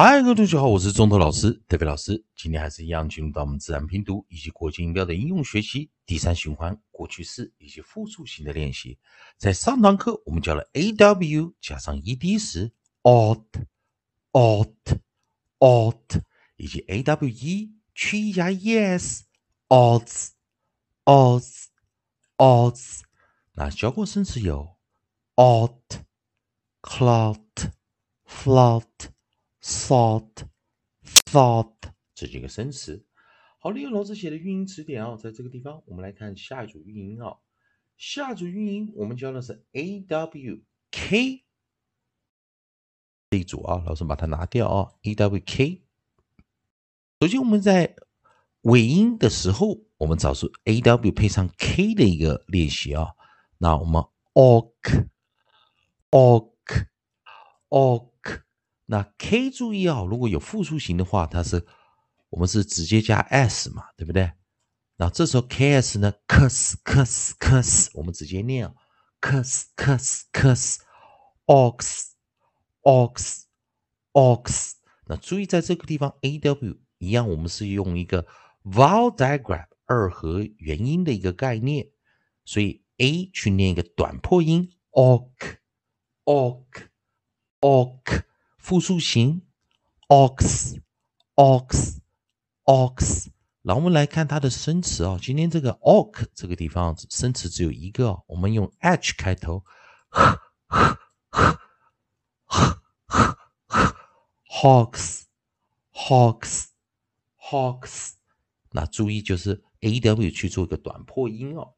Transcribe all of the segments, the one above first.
嗨，各位同学好，我是中头老师德飞老师。今天还是一样，进入到我们自然拼读以及国际音标的应用学习第三循环过去式以及复数型的练习。在上堂课我们教了 a w 加上 e d 时 o u t o u t o u t 以及 a w e 去 e 加 e s，odds，odds，odds。那教过生词有 ought，clout，flout。Thought, thought 这几个生词。好，利用老师写的语音词典啊，在这个地方，我们来看下一组语音啊。下一组语音我们教的是 A W K 这一组啊，老师把它拿掉啊。A W K。首先我们在尾音的时候，我们找出 A W 配上 K 的一个练习啊。那我们 ok, ok, ok。那 k 注意啊，如果有复数型的话，它是我们是直接加 s 嘛，对不对？那这时候 ks 呢，cus cus cus，我们直接念 cus cus cus，ox ox ox。那注意在这个地方 aw 一样，我们是用一个 vowel diagram 二合元音的一个概念，所以 a 去念一个短破音 ok ok ok。复数型，ox，ox，ox。然后我们来看它的生词啊。今天这个 ox 这个地方生词只有一个，我们用 h 开头，hawks，hawks，hawks。那注意就是 aw 去做一个短破音哦。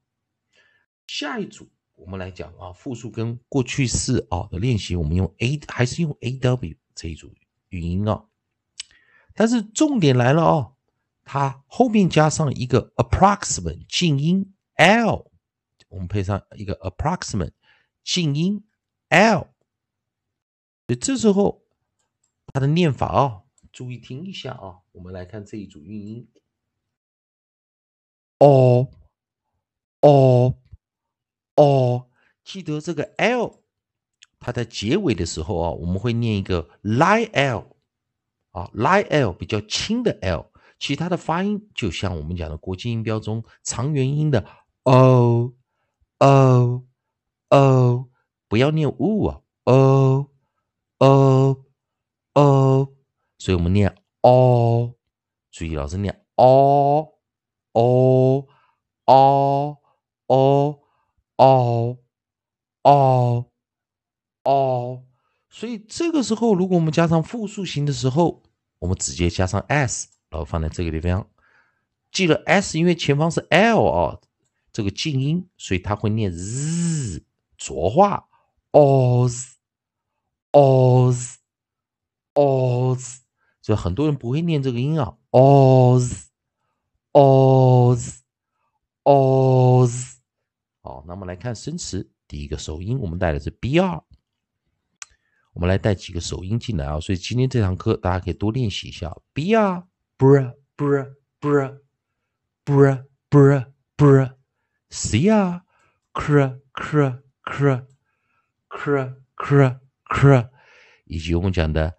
下一组。我们来讲啊，复数跟过去式啊的练习，我们用 a 还是用 a w 这一组语音啊？但是重点来了哦，它后面加上一个 approximate 静音 l，我们配上一个 approximate 静音 l，所以这时候它的念法啊，注意听一下啊，我们来看这一组韵音，哦哦。哦，记得这个 l，它在结尾的时候啊，我们会念一个 li l，啊，li l 比较轻的 l，其他的发音就像我们讲的国际音标中长元音的 o o o，不要念 u 啊，o o o，所以我们念 o，注意老师念 o o o o。哦哦哦，所以这个时候，如果我们加上复数型的时候，我们直接加上 s，然后放在这个地方。记了 s，因为前方是 l 啊，这个静音，所以它会念 z，浊化 oz，oz，oz，所以很多人不会念这个音啊，oz，oz，oz。好，那么来看生词，第一个首音我们带的是 br，我们来带几个首音进来啊，所以今天这堂课大家可以多练习一下 br br br br br br br cr cr cr cr cr cr cr，以及我们讲的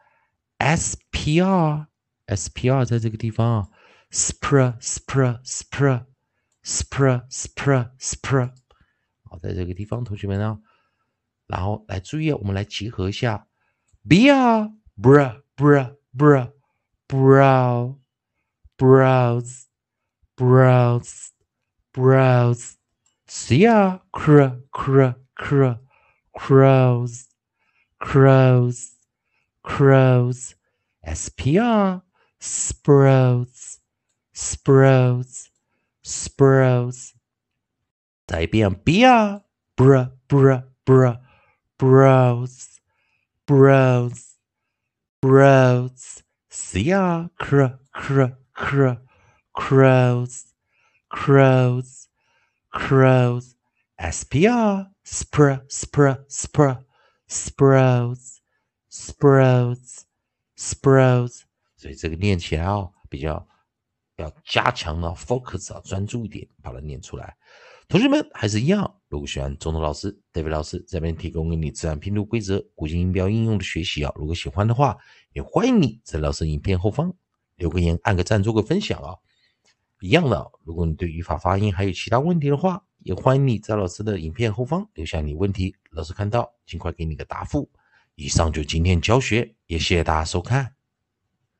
spr spr 在这个地方啊，spr spr spr spr spr spr。好，在这个地方，同学们呢，然后来注意，我们来集合一下，br br br br brow browse browse browse cr cr cr cr crows crows crows spr sprouts sprouts sprouts 再一遍，br br br br browse browse browse cr cr cr cr crows crows crows spr spr spr spr sprouts sprouts sprouts，所以这个念起来哦，比较要加强了 focus 啊，专注一点，把它念出来。同学们还是一样，如果喜欢中头老师、戴维老师这边提供给你自然拼读规则、古今音标应用的学习啊，如果喜欢的话，也欢迎你在老师影片后方留个言、按个赞、做个分享啊。一样的，如果你对语法、发音还有其他问题的话，也欢迎你在老师的影片后方留下你问题，老师看到尽快给你个答复。以上就今天教学，也谢谢大家收看。